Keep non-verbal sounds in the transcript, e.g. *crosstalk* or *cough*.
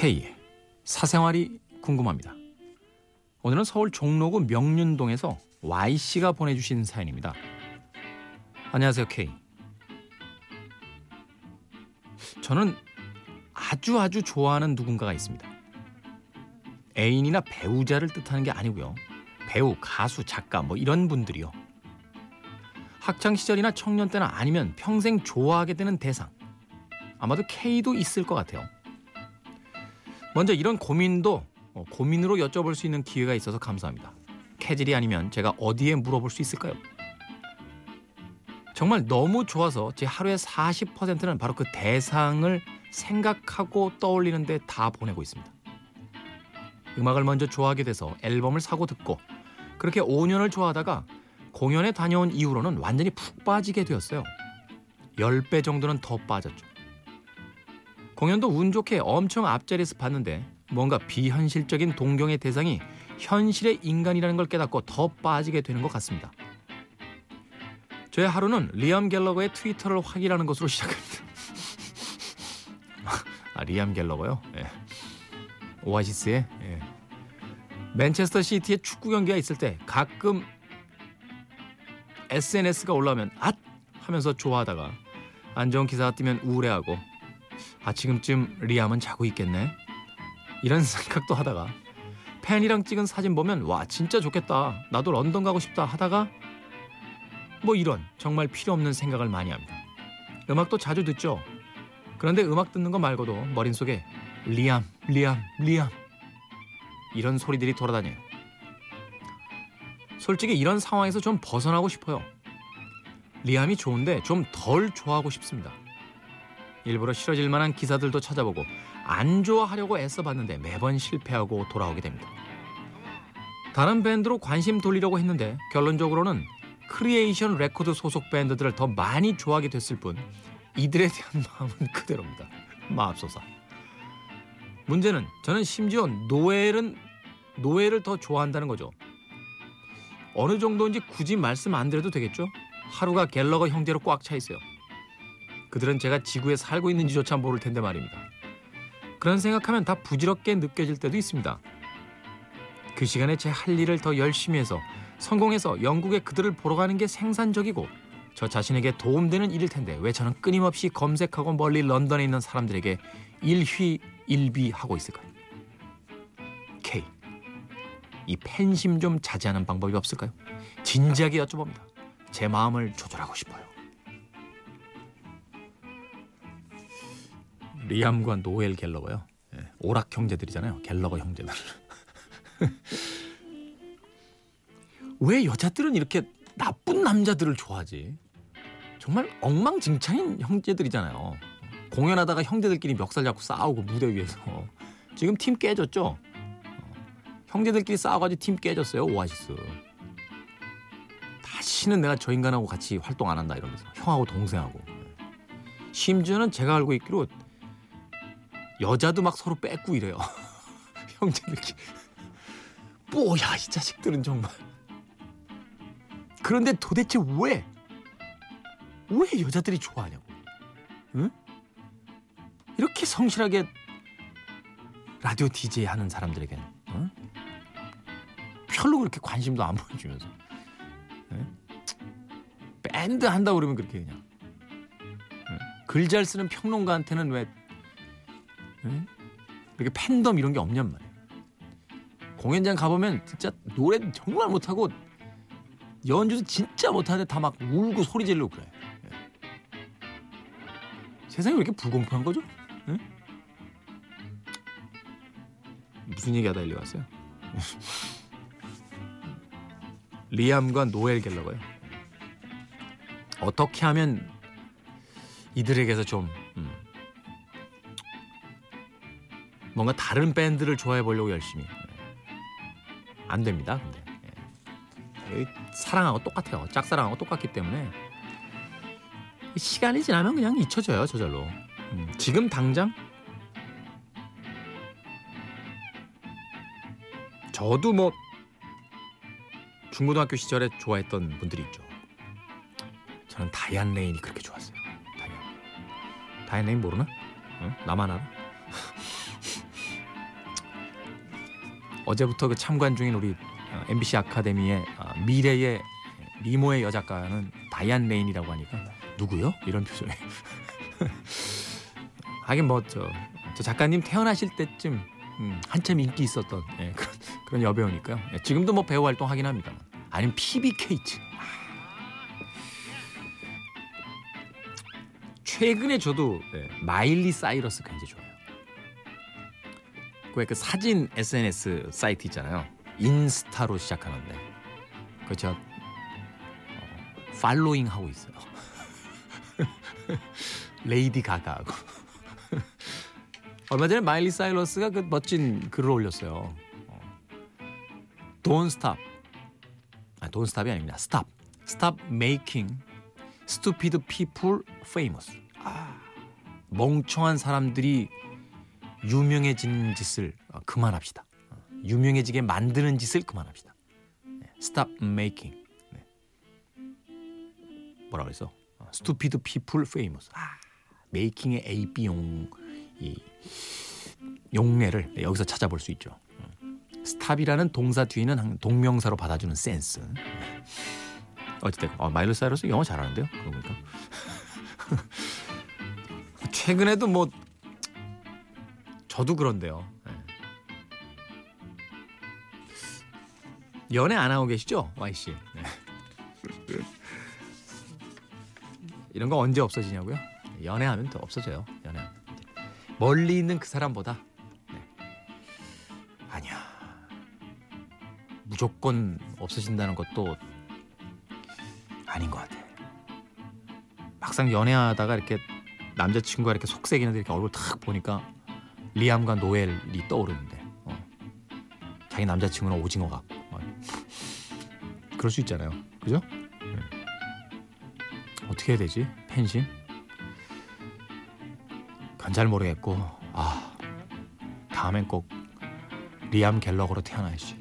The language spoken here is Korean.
K의 사생활이 궁금합니다. 오늘은 서울 종로구 명륜동에서 Y씨가 보내주신 사연입니다. 안녕하세요, K. 저는 아주 아주 좋아하는 누군가가 있습니다. 애인이나 배우자를 뜻하는 게 아니고요. 배우, 가수, 작가 뭐 이런 분들이요. 학창 시절이나 청년 때나 아니면 평생 좋아하게 되는 대상. 아마도 K도 있을 것 같아요. 먼저 이런 고민도 어, 고민으로 여쭤볼 수 있는 기회가 있어서 감사합니다. 캐질이 아니면 제가 어디에 물어볼 수 있을까요? 정말 너무 좋아서 제 하루의 40%는 바로 그 대상을 생각하고 떠올리는데 다 보내고 있습니다. 음악을 먼저 좋아하게 돼서 앨범을 사고 듣고 그렇게 5년을 좋아하다가 공연에 다녀온 이후로는 완전히 푹 빠지게 되었어요. 10배 정도는 더 빠졌죠. 공연도 운 좋게 엄청 앞자리에서 봤는데 뭔가 비현실적인 동경의 대상이 현실의 인간이라는 걸 깨닫고 더 빠지게 되는 것 같습니다. 저의 하루는 리암 갤러거의 트위터를 확인하는 것으로 시작합니다. *laughs* 아, 리암 갤러거요? 예. 오아시스의 예. 맨체스터 시티의 축구 경기가 있을 때 가끔 SNS가 올라오면 앗 하면서 좋아하다가 안 좋은 기사가 뜨면 우울해하고 아 지금쯤 리암은 자고 있겠네. 이런 *laughs* 생각도 하다가 팬이랑 찍은 사진 보면 와 진짜 좋겠다. 나도 런던 가고 싶다 하다가 뭐 이런 정말 필요 없는 생각을 많이 합니다. 음악도 자주 듣죠. 그런데 음악 듣는 거 말고도 머릿속에 리암 리암 리암 이런 소리들이 돌아다녀요. 솔직히 이런 상황에서 좀 벗어나고 싶어요. 리암이 좋은데 좀 덜 좋아하고 싶습니다 일부러 싫어질 만한 기사들도 찾아보고 안 좋아하려고 애써봤는데 매번 실패하고 돌아오게 됩니다. 다른 밴드로 관심 돌리려고 했는데 결론적으로는 크리에이션 레코드 소속 밴드들을 더 많이 좋아하게 됐을 뿐 이들에 대한 *laughs* 마음은 그대로입니다. 맙소사. 문제는 저는 심지어 노엘은 노엘을 더 좋아한다는 거죠. 어느 정도인지 굳이 말씀 안 드려도 되겠죠? 하루가 갤러거 형제로 꽉 차 있어요. 그들은 제가 지구에 살고 있는지조차 모를 텐데 말입니다. 그런 생각하면 다 부질없게 느껴질 때도 있습니다. 그 시간에 제 할 일을 더 열심히 해서 성공해서 영국에 그들을 보러 가는 게 생산적이고 저 자신에게 도움되는 일일 텐데 왜 저는 끊임없이 검색하고 멀리 런던에 있는 사람들에게 일휘일비하고 있을까요? K. 이 팬심 좀 자제하는 방법이 없을까요? 진지하게 여쭤봅니다. 제 마음을 조절하고 싶어요. 리암과 노엘 갤러거요. 예, 오락 형제들이잖아요. 갤러거 형제들. *laughs* 왜 여자들은 이렇게 나쁜 남자들을 좋아하지? 정말 엉망진창인 형제들이잖아요. 공연하다가 형제들끼리 멱살 잡고 싸우고 무대 위에서 지금 팀 깨졌죠? 어, 형제들끼리 싸워가지고 팀 깨졌어요 오아시스. 다시는 내가 저 인간하고 같이 활동 안 한다 이러면서 형하고 동생하고. 심지어는 제가 알고 있기로 여자도 막 서로 뺏고 이래요. *laughs* 형제들끼리. 뭐야 이 자식들은 정말. 그런데 도대체 왜? 왜 여자들이 좋아하냐고. 응? 이렇게 성실하게 라디오 DJ 하는 사람들에게는 응? 별로 그렇게 관심도 안 보여주면서 응? 밴드 한다 그러면 그렇게 그냥 글잘 쓰는 평론가한테는 왜 응? 이렇게 팬덤 이런 게 없냔 말이야. 공연장 가보면 진짜 노래 정말 못하고 연주도 진짜 못하는데 다 막 울고 소리 지르고 그래. 예. 세상이 왜 이렇게 불공평한 거죠? 예? 무슨 얘기하다 일리 왔어요? *laughs* 리암과 노엘 갤러가요. 어떻게 하면 이들에게서 좀 뭔가 다른 밴드를 좋아해 보려고 열심히 예. 안 됩니다. 근데 예. 사랑하고 똑같아요. 짝사랑하고 똑같기 때문에 시간이 지나면 그냥 잊혀져요 저절로. 음, 지금 당장 저도 뭐 중고등학교 시절에 좋아했던 분들이 있죠. 저는 다이안 레인이 그렇게 좋았어요. 다이안. 다이안 레인 모르나? 응? 나만 알아? 어제부터 그 참관 중인 우리 어, MBC 아카데미의 어, 미래의 미모의 여작가는 다이안 레인이라고 하니까 누구요? 이런 표정이. 하긴 뭐저 저 작가님 태어나실 때쯤 음, 한참 인기 있었던 예, 그런 그런 여배우니까요. 예, 지금도 뭐 배우 활동 하긴 합니다. 아니면 케이츠. 최근에 저도 예, 마일리 사이러스 굉장히 좋아요. 그 사진 SNS 사이트 있잖아요. 인스타로 시작하는데 그 제가 어, following 하고 있어요. *laughs* 레이디 가가하고 *laughs* 얼마 전에 마일리 사이러스가 그 멋진 글을 올렸어요. 어. Don't stop. 아, don't stop이 아닙니다. Stop. Stop making stupid people famous. 아, 멍청한 사람들이 유명해지는 짓을 어, 그만합시다. 어, 유명해지게 만드는 짓을 그만합시다. 네, stop making. 네. 뭐라 그랬어? 어, stupid people famous. 아, making의 A, B 용, 이 용례를 여기서 찾아볼 수 있죠. stop이라는 동사 뒤에는 동명사로 받아주는 센스. 어쨌든 어, 마일리 사이러스 영어 잘하는데요. 그러고 보니까 *laughs* 최근에도 뭐 저도 그런데요. 네. 연애 안 하고 계시죠, Y 씨? 네. *laughs* 이런 거 언제 없어지냐고요? 연애하면 또 없어져요. 연애. 멀리 있는 그 사람보다 네. 아니야. 무조건 없어진다는 것도 아닌 것 같아. 막상 연애하다가 이렇게 남자친구가 이렇게 속색이는데 이렇게 얼굴 탁 보니까 리암과 노엘이 떠오르는데 어. 자기 남자친구는 오징어 같고 어. 그럴 수 있잖아요. 그죠? 네. 어떻게 해야 되지? 펜신? 그건 잘 모르겠고 아 다음엔 꼭 리암 갤러거로 태어나야지.